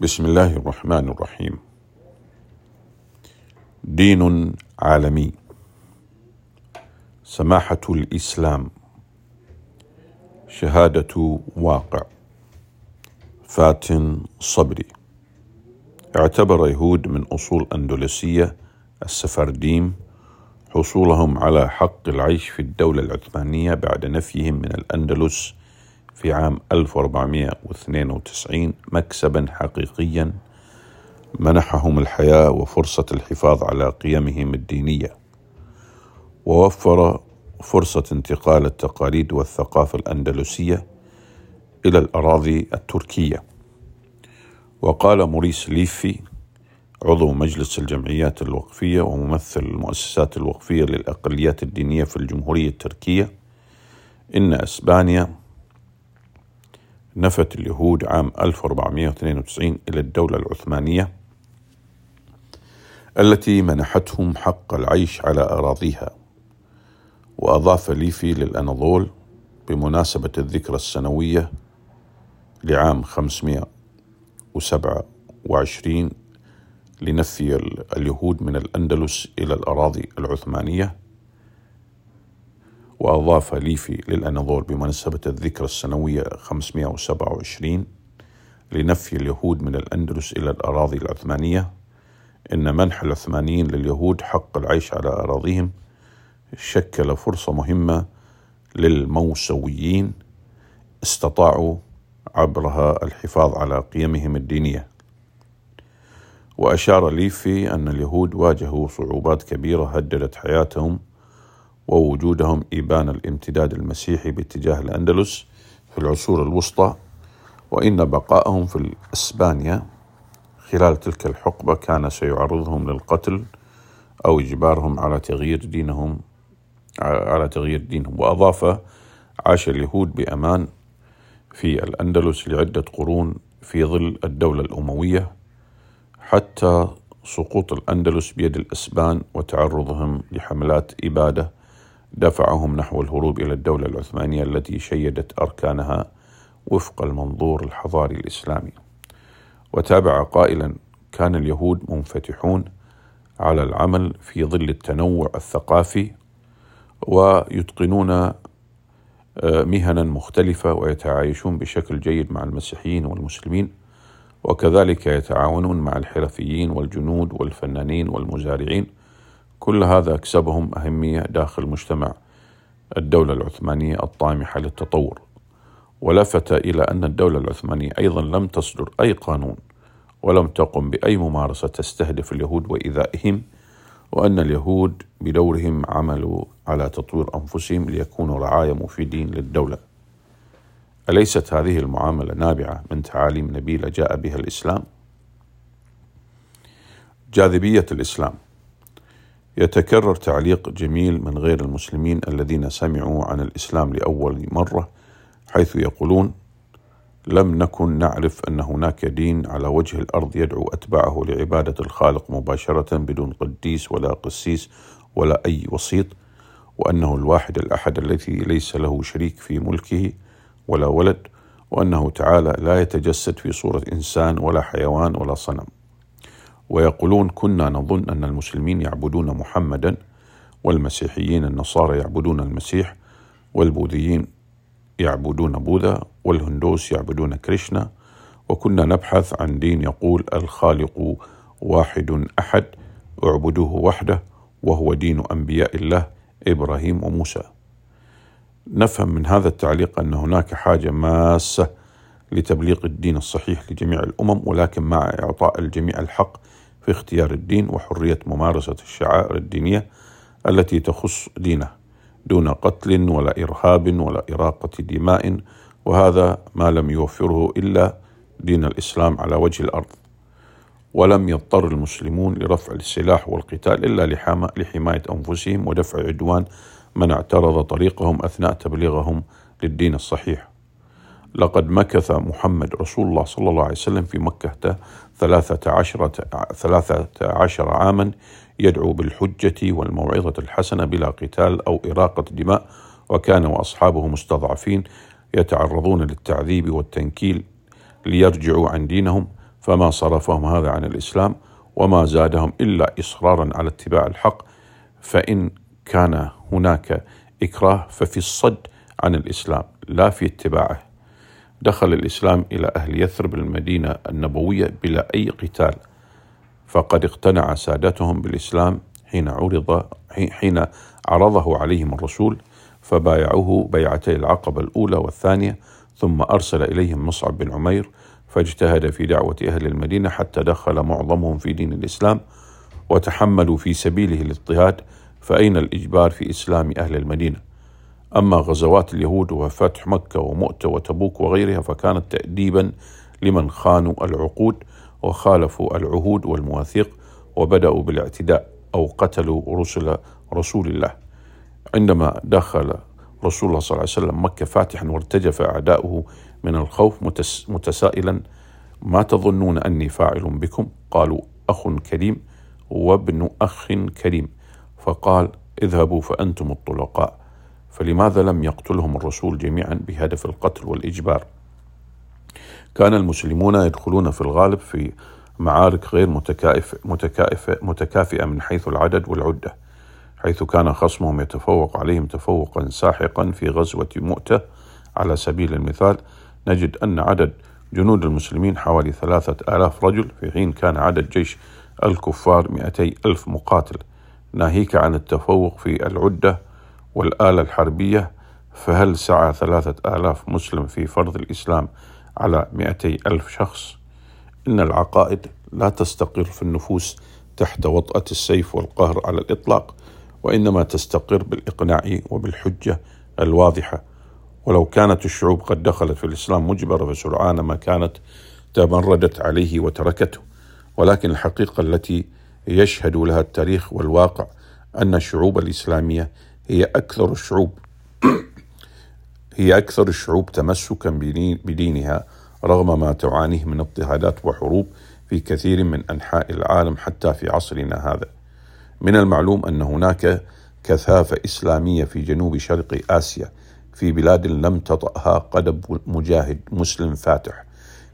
بسم الله الرحمن الرحيم دين عالمي سماحة الإسلام شهادة واقع فاتن صبري اعتبر يهود من أصول أندلسية السفرديم حصولهم على حق العيش في الدولة العثمانية بعد نفيهم من الأندلس في عام 1492 مكسبا حقيقيا منحهم الحياة وفرصة الحفاظ على قيمهم الدينية. ووفر فرصة انتقال التقاليد والثقافة الأندلسية إلى الأراضي التركية. وقال موريس ليفي عضو مجلس الجمعيات الوقفية وممثل المؤسسات الوقفية للأقليات الدينية في الجمهورية التركية إن إسبانيا نفت اليهود عام 1492 إلى الدولة العثمانية التي منحتهم حق العيش على أراضيها وأضاف ليفي للأناضول بمناسبة الذكرى السنوية لعام 527 لنفي اليهود من الأندلس إلى الأراضي العثمانية. وأضاف ليفي للأناضول بمناسبة الذكرى السنوية 527 لنفي اليهود من الأندلس إلى الأراضي العثمانية. إن منح العثمانيين لليهود حق العيش على أراضيهم شكل فرصة مهمة للموسويين استطاعوا عبرها الحفاظ على قيمهم الدينية. وأشار ليفي أن اليهود واجهوا صعوبات كبيرة هددت حياتهم ووجودهم إبان الامتداد المسيحي باتجاه الأندلس في العصور الوسطى وإن بقائهم في إسبانيا خلال تلك الحقبة كان سيعرضهم للقتل أو إجبارهم على تغيير دينهم على تغيير دينهم. وأضاف عاش اليهود بأمان في الأندلس لعدة قرون في ظل الدولة الأموية حتى سقوط الأندلس بيد الإسبان وتعرضهم لحملات إبادة دفعهم نحو الهروب إلى الدولة العثمانية التي شيدت أركانها وفق المنظور الحضاري الإسلامي. وتابع قائلا كان اليهود منفتحون على العمل في ظل التنوع الثقافي ويتقنون آه، مهنا مختلفة ويتعايشون بشكل جيد مع المسيحيين والمسلمين وكذلك يتعاونون مع الحرفيين والجنود والفنانين والمزارعين كل هذا أكسبهم أهمية داخل مجتمع الدولة العثمانية الطامحة للتطور. ولفت إلى أن الدولة العثمانية أيضا لم تصدر أي قانون ولم تقم بأي ممارسة تستهدف اليهود وإيذائهم وأن اليهود بدورهم عملوا على تطوير أنفسهم ليكونوا رعايا مفيدين للدولة. أليست هذه المعاملة نابعة من تعاليم نبيلة جاء بها الإسلام؟ جاذبية الإسلام. يتكرر تعليق جميل من غير المسلمين الذين سمعوا عن الإسلام لأول مرة حيث يقولون لم نكن نعرف أن هناك دين على وجه الأرض يدعو أتباعه لعبادة الخالق مباشرة بدون قديس ولا قسيس ولا أي وسيط وأنه الواحد الأحد الذي ليس له شريك في ملكه ولا ولد وأنه تعالى لا يتجسد في صورة إنسان ولا حيوان ولا صنم. ويقولون كنا نظن أن المسلمين يعبدون محمدا والمسيحيين النصارى يعبدون المسيح والبوذيين يعبدون بوذا والهندوس يعبدون كريشنا وكنا نبحث عن دين يقول الخالق واحد أحد اعبدوه وحده وهو دين أنبياء الله إبراهيم وموسى. نفهم من هذا التعليق أن هناك حاجة ماسة لتبليغ الدين الصحيح لجميع الأمم ولكن مع إعطاء الجميع الحق في اختيار الدين وحرية ممارسة الشعائر الدينية التي تخص دينه دون قتل ولا إرهاب ولا إراقة دماء وهذا ما لم يوفره إلا دين الإسلام على وجه الأرض. ولم يضطر المسلمون لرفع السلاح والقتال إلا لحماية أنفسهم ودفع عدوان من اعترض طريقهم أثناء تبليغهم للدين الصحيح. لقد مكث محمد رسول الله صلى الله عليه وسلم في مكة ثلاثة عشرة, ثلاثة عشر عاما يدعو بالحجة والموعظة الحسنة بلا قتال أو إراقة دماء وكان وأصحابه مستضعفين يتعرضون للتعذيب والتنكيل ليرجعوا عن دينهم فما صرفهم هذا عن الإسلام وما زادهم إلا إصرارا على اتباع الحق فإن كان هناك إكراه ففي الصد عن الإسلام لا في اتباعه. دخل الإسلام إلى أهل يثرب المدينة النبوية بلا أي قتال فقد اقتنع سادتهم بالإسلام حين عرض حين عرضه عليهم الرسول فبايعوه بيعتي العقبة الأولى والثانية ثم أرسل إليهم مصعب بن عمير فاجتهد في دعوة أهل المدينة حتى دخل معظمهم في دين الإسلام وتحملوا في سبيله الاضطهاد فأين الإجبار في إسلام أهل المدينة؟ أما غزوات اليهود وفتح مكة ومؤتة وتبوك وغيرها فكانت تأديبا لمن خانوا العقود وخالفوا العهود والمواثيق وبدأوا بالاعتداء أو قتلوا رسل رسول الله. عندما دخل رسول الله صلى الله عليه وسلم مكة فاتحا وارتجف أعداؤه من الخوف متسائلا ما تظنون أني فاعل بكم؟ قالوا أخ كريم وابن أخ كريم. فقال اذهبوا فأنتم الطلقاء. فلماذا لم يقتلهم الرسول جميعا بهدف القتل والإجبار؟ كان المسلمون يدخلون في الغالب في معارك غير متكافئة, متكافئة, متكافئة من حيث العدد والعدة حيث كان خصمهم يتفوق عليهم تفوقا ساحقا في غزوة مؤتة. على سبيل المثال نجد أن عدد جنود المسلمين حوالي ثلاثة آلاف رجل في حين كان عدد جيش الكفار مئتي ألف مقاتل. ناهيك عن التفوق في العدة والآلة الحربية فهل سعى ثلاثة آلاف مسلم في فرض الإسلام على مئتي ألف شخص؟ إن العقائد لا تستقر في النفوس تحت وطأة السيف والقهر على الإطلاق وإنما تستقر بالإقناع وبالحجة الواضحة. ولو كانت الشعوب قد دخلت في الإسلام مجبرة فسرعان ما كانت تمردت عليه وتركته. ولكن الحقيقة التي يشهد لها التاريخ والواقع أن الشعوب الإسلامية هي أكثر الشعوب هي أكثر الشعوب تمسكا بدينها رغم ما تعانيه من اضطهادات وحروب في كثير من أنحاء العالم حتى في عصرنا هذا. من المعلوم أن هناك كثافة إسلامية في جنوب شرق آسيا في بلاد لم تطأها قدم مجاهد مسلم فاتح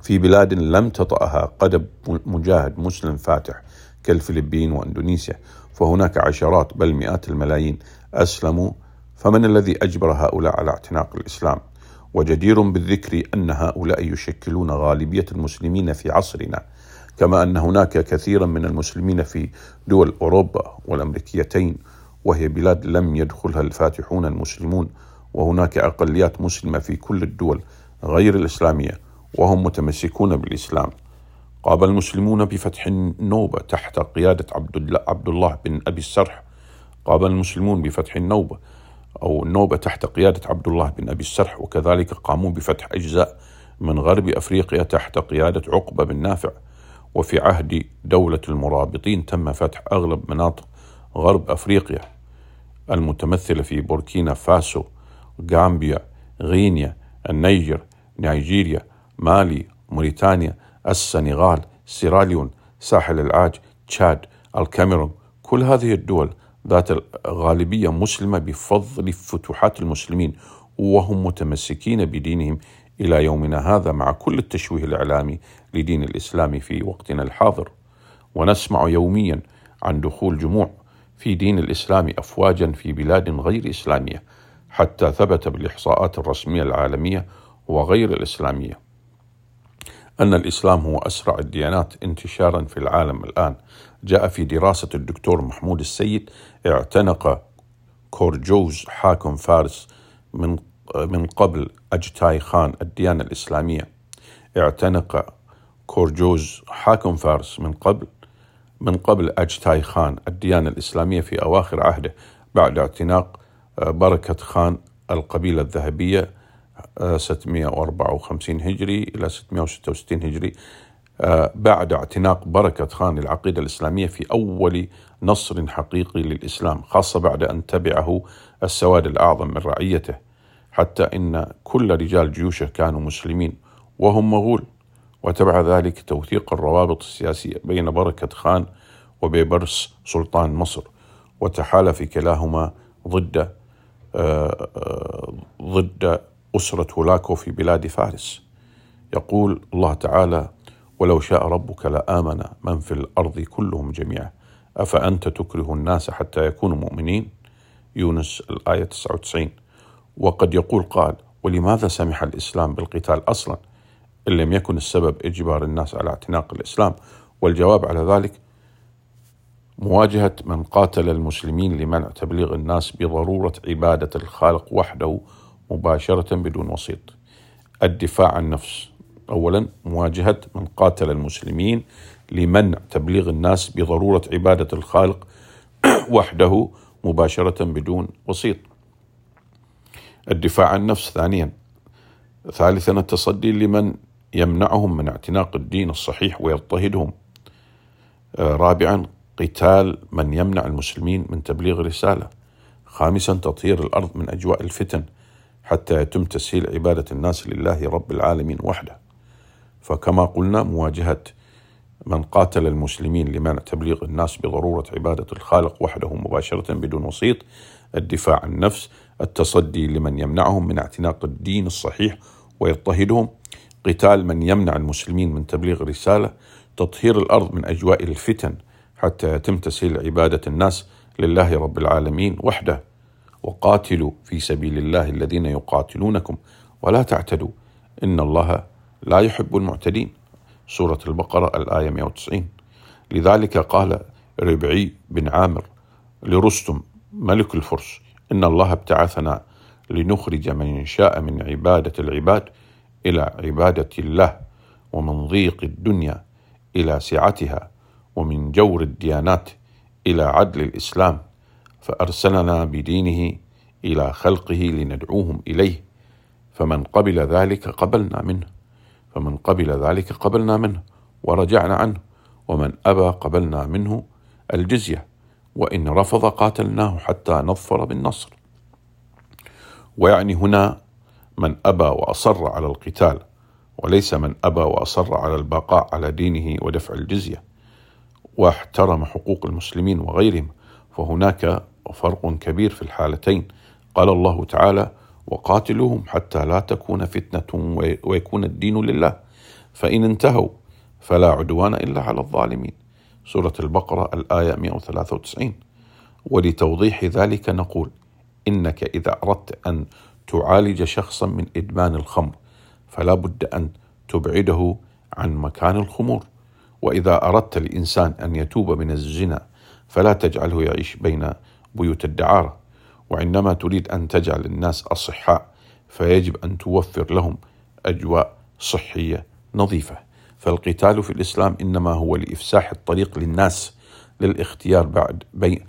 في بلاد لم تطأها قدم مجاهد مسلم فاتح كالفلبين وإندونيسيا فهناك عشرات بل مئات الملايين اسلموا فمن الذي أجبر هؤلاء على اعتناق الإسلام؟ وجدير بالذكر أن هؤلاء يشكلون غالبية المسلمين في عصرنا كما أن هناك كثيرا من المسلمين في دول أوروبا والأمريكيتين وهي بلاد لم يدخلها الفاتحون المسلمون وهناك أقليات مسلمة في كل الدول غير الإسلامية وهم متمسكون بالإسلام. قابل المسلمون بفتح النوبة تحت قيادة عبد الله, بن أبي السرح قابل المسلمون بفتح النوبة أو النوبة تحت قيادة عبد الله بن أبي السرح وكذلك قاموا بفتح أجزاء من غرب أفريقيا تحت قيادة عقبة بن نافع. وفي عهد دولة المرابطين تم فتح أغلب مناطق غرب أفريقيا المتمثلة في بوركينا فاسو غامبيا غينيا النيجر نيجيريا مالي موريتانيا السنغال سيراليون ساحل العاج تشاد الكاميرون كل هذه الدول ذات غالبية مسلمة بفضل فتوحات المسلمين وهم متمسكين بدينهم إلى يومنا هذا مع كل التشويه الإعلامي لدين الإسلام في وقتنا الحاضر. ونسمع يوميا عن دخول جموع في دين الإسلام أفواجا في بلاد غير إسلامية حتى ثبت بالإحصاءات الرسمية العالمية وغير الإسلامية. أن الإسلام هو أسرع الديانات انتشارا في العالم الآن جاء في دراسة الدكتور محمود السيد اعتنق كورجوز حاكم فارس من من قبل أجتاي خان الديانة الإسلامية. اعتنق كورجوز حاكم فارس من قبل من قبل أجتاي خان الديانة الإسلامية في أواخر عهده بعد اعتناق بركة خان القبيلة الذهبية 654 هجري إلى 666 هجري. آه، بعد اعتناق بركة خان العقيدة الإسلامية في أول نصر حقيقي للإسلام خاصة بعد أن تبعه السواد الأعظم من رعيته حتى إن كل رجال جيوشه كانوا مسلمين وهم مغول. وتبع ذلك توثيق الروابط السياسية بين بركة خان وبيبرس سلطان مصر وتحالف كلاهما ضد آه، آه، ضد أسرة هولاكو في بلاد فارس. يقول الله تعالى ولو شاء ربك لآمن من في الأرض كلهم جميعا. أفأنت تكره الناس حتى يكونوا مؤمنين؟ يونس الآية 99 وقد يقول قال ولماذا سمح الإسلام بالقتال أصلا؟ إن لم يكن السبب إجبار الناس على اعتناق الإسلام. والجواب على ذلك مواجهة من قاتل المسلمين لمنع تبليغ الناس بضرورة عبادة الخالق وحده مباشرة بدون وسيط. الدفاع عن النفس. أولا مواجهة من قاتل المسلمين لمنع تبليغ الناس بضرورة عبادة الخالق وحده مباشرة بدون وسيط. الدفاع عن النفس ثانيا. ثالثا التصدي لمن يمنعهم من اعتناق الدين الصحيح ويضطهدهم. آه، رابعا قتال من يمنع المسلمين من تبليغ الرسالة خامسا تطهير الأرض من أجواء الفتن حتى يتم تسهيل عبادة الناس لله رب العالمين وحده. فكما قلنا مواجهة من قاتل المسلمين لمنع تبليغ الناس بضرورة عبادة الخالق وحده مباشرة بدون وسيط الدفاع عن النفس التصدي لمن يمنعهم من اعتناق الدين الصحيح ويضطهدهم قتال من يمنع المسلمين من تبليغ الرسالة تطهير الأرض من أجواء الفتن حتى يتم تسهيل عبادة الناس لله رب العالمين وحده. وقاتلوا في سبيل الله الذين يقاتلونكم. ولا تعتدوا. إن الله لا يحب المعتدين. سورة البقرة الآية 190 لذلك قال ربعي بن عامر لرستم ملك الفرس إن الله ابتعثنا لنخرج من شاء من عبادة العباد إلى عبادة الله ومن ضيق الدنيا إلى سعتها ومن جور الديانات إلى عدل الإسلام فأرسلنا بدينه إلى خلقه لندعوهم إليه فمن قبل ذلك قبلنا منه. فمن قبل ذلك قبلنا منه ورجعنا عنه ومن أبى قبلنا منه الجزية وإن رفض قاتلناه حتى نظفر بالنصر. ويعني هنا من أبى وأصر على القتال وليس من أبى وأصر على البقاء على دينه ودفع الجزية واحترم حقوق المسلمين وغيرهم فهناك فرق كبير في الحالتين. قال الله تعالى وقاتلوهم حتى لا تكون فتنة ويكون الدين لله. فإن انتهوا فلا عدوان إلا على الظالمين. سورة البقرة الآية 193 ولتوضيح ذلك نقول إنك إذا أردت أن تعالج شخصا من إدمان الخمر فلا بد أن تبعده عن مكان الخمور. وإذا أردت الإنسان أن يتوب من الزنا فلا تجعله يعيش بين بيوت الدعارة. وعندما تريد أن تجعل الناس أصحاء فيجب أن توفر لهم أجواء صحية نظيفة. فالقتال في الإسلام إنما هو لإفساح الطريق للناس للاختيار بعد بين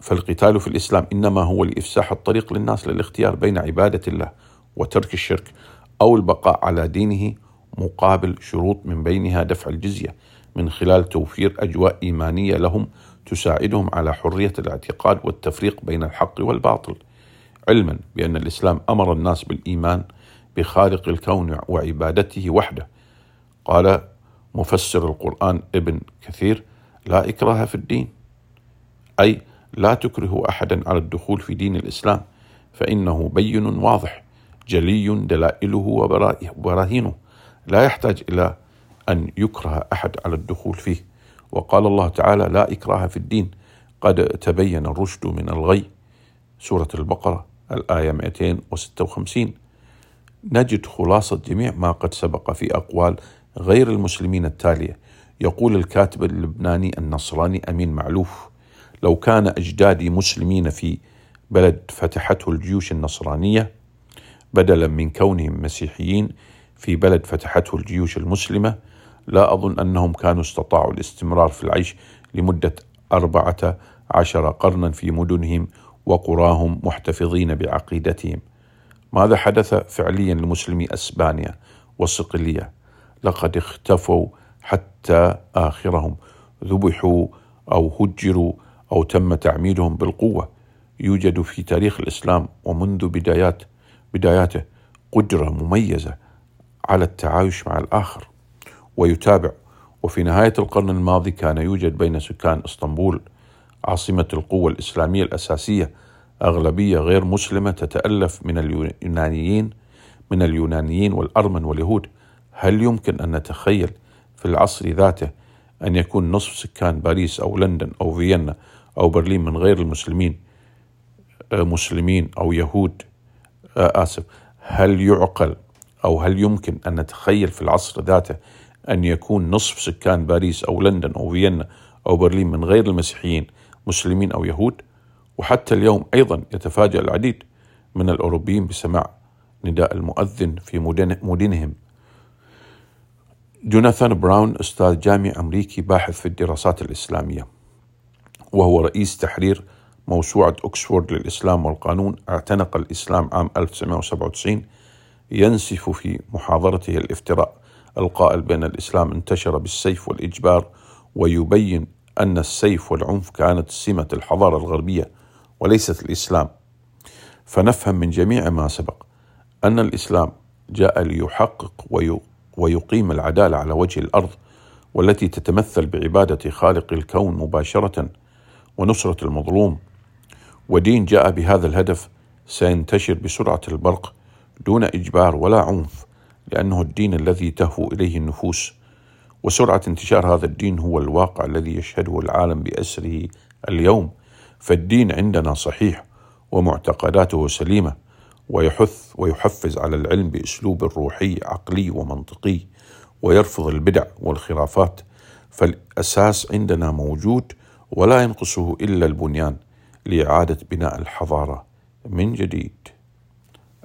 فالقتال في الإسلام إنما هو لإفساح الطريق للناس للاختيار بين عبادة الله وترك الشرك أو البقاء على دينه مقابل شروط من بينها دفع الجزية من خلال توفير أجواء إيمانية لهم تساعدهم على حرية الاعتقاد والتفريق بين الحق والباطل علما بأن الإسلام أمر الناس بالإيمان بخالق الكون وعبادته وحده. قال مفسر القرآن ابن كثير لا إكراه في الدين. أي لا تكره أحدا على الدخول في دين الإسلام فإنه بين واضح جلي دلائله وبراهينه. لا يحتاج إلى أن يكره أحد على الدخول فيه. وقال الله تعالى لا إكراه في الدين. قد تبين الرشد من الغي. سورة البقرة الآية 256 نجد خلاصة جميع ما قد سبق في أقوال غير المسلمين التالية. يقول الكاتب اللبناني النصراني أمين معلوف لو كان أجدادي مسلمين في بلد فتحته الجيوش النصرانية بدلا من كونهم مسيحيين في بلد فتحته الجيوش المسلمة لا أظن أنهم كانوا استطاعوا الاستمرار في العيش لمدة أربعة عشر قرنا في مدنهم وقراهم محتفظين بعقيدتهم. ماذا حدث فعليا لمسلمي أسبانيا وصقلية؟ لقد اختفوا حتى آخرهم. ذبحوا أو هجروا أو تم تعميدهم بالقوة. يوجد في تاريخ الإسلام ومنذ بدايات بداياته قدرة مميزة على التعايش مع الآخر. ويتابع. وفي نهاية القرن الماضي كان يوجد بين سكان إسطنبول عاصمة القوة الإسلامية الأساسية أغلبية غير مسلمة تتألف من اليونانيين من اليونانيين والأرمن واليهود. هل يمكن أن نتخيل في العصر ذاته أن يكون نصف سكان باريس أو لندن أو فيينا أو برلين من غير المسلمين آه، مسلمين أو يهود؟ آه، آسف. هل يعقل أو هل يمكن أن نتخيل في العصر ذاته أن يكون نصف سكان باريس أو لندن أو فيينا أو برلين من غير المسيحيين مسلمين أو يهود وحتى اليوم أيضا يتفاجأ العديد من الأوروبيين بسماع نداء المؤذن في مدنهم. جوناثان براون أستاذ جامعي أمريكي باحث في الدراسات الإسلامية وهو رئيس تحرير موسوعة أكسفورد للإسلام والقانون اعتنق الإسلام عام 1997 ينسف في محاضرته الافتراء القائل بأن الإسلام انتشر بالسيف والإجبار ويبين أن السيف والعنف كانت سمة الحضارة الغربية وليست الإسلام. فنفهم من جميع ما سبق أن الإسلام جاء ليحقق ويقيم العدالة على وجه الأرض والتي تتمثل بعبادة خالق الكون مباشرة ونصرة المظلوم. ودين جاء بهذا الهدف سينتشر بسرعة البرق دون إجبار ولا عنف. لأنه الدين الذي تهفو إليه النفوس وسرعة انتشار هذا الدين هو الواقع الذي يشهده العالم بأسره اليوم. فالدين عندنا صحيح ومعتقداته سليمة ويحث ويحفز على العلم بأسلوب روحي عقلي ومنطقي ويرفض البدع والخرافات. فالأساس عندنا موجود ولا ينقصه إلا البنيان لإعادة بناء الحضارة من جديد.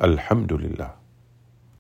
الحمد لله.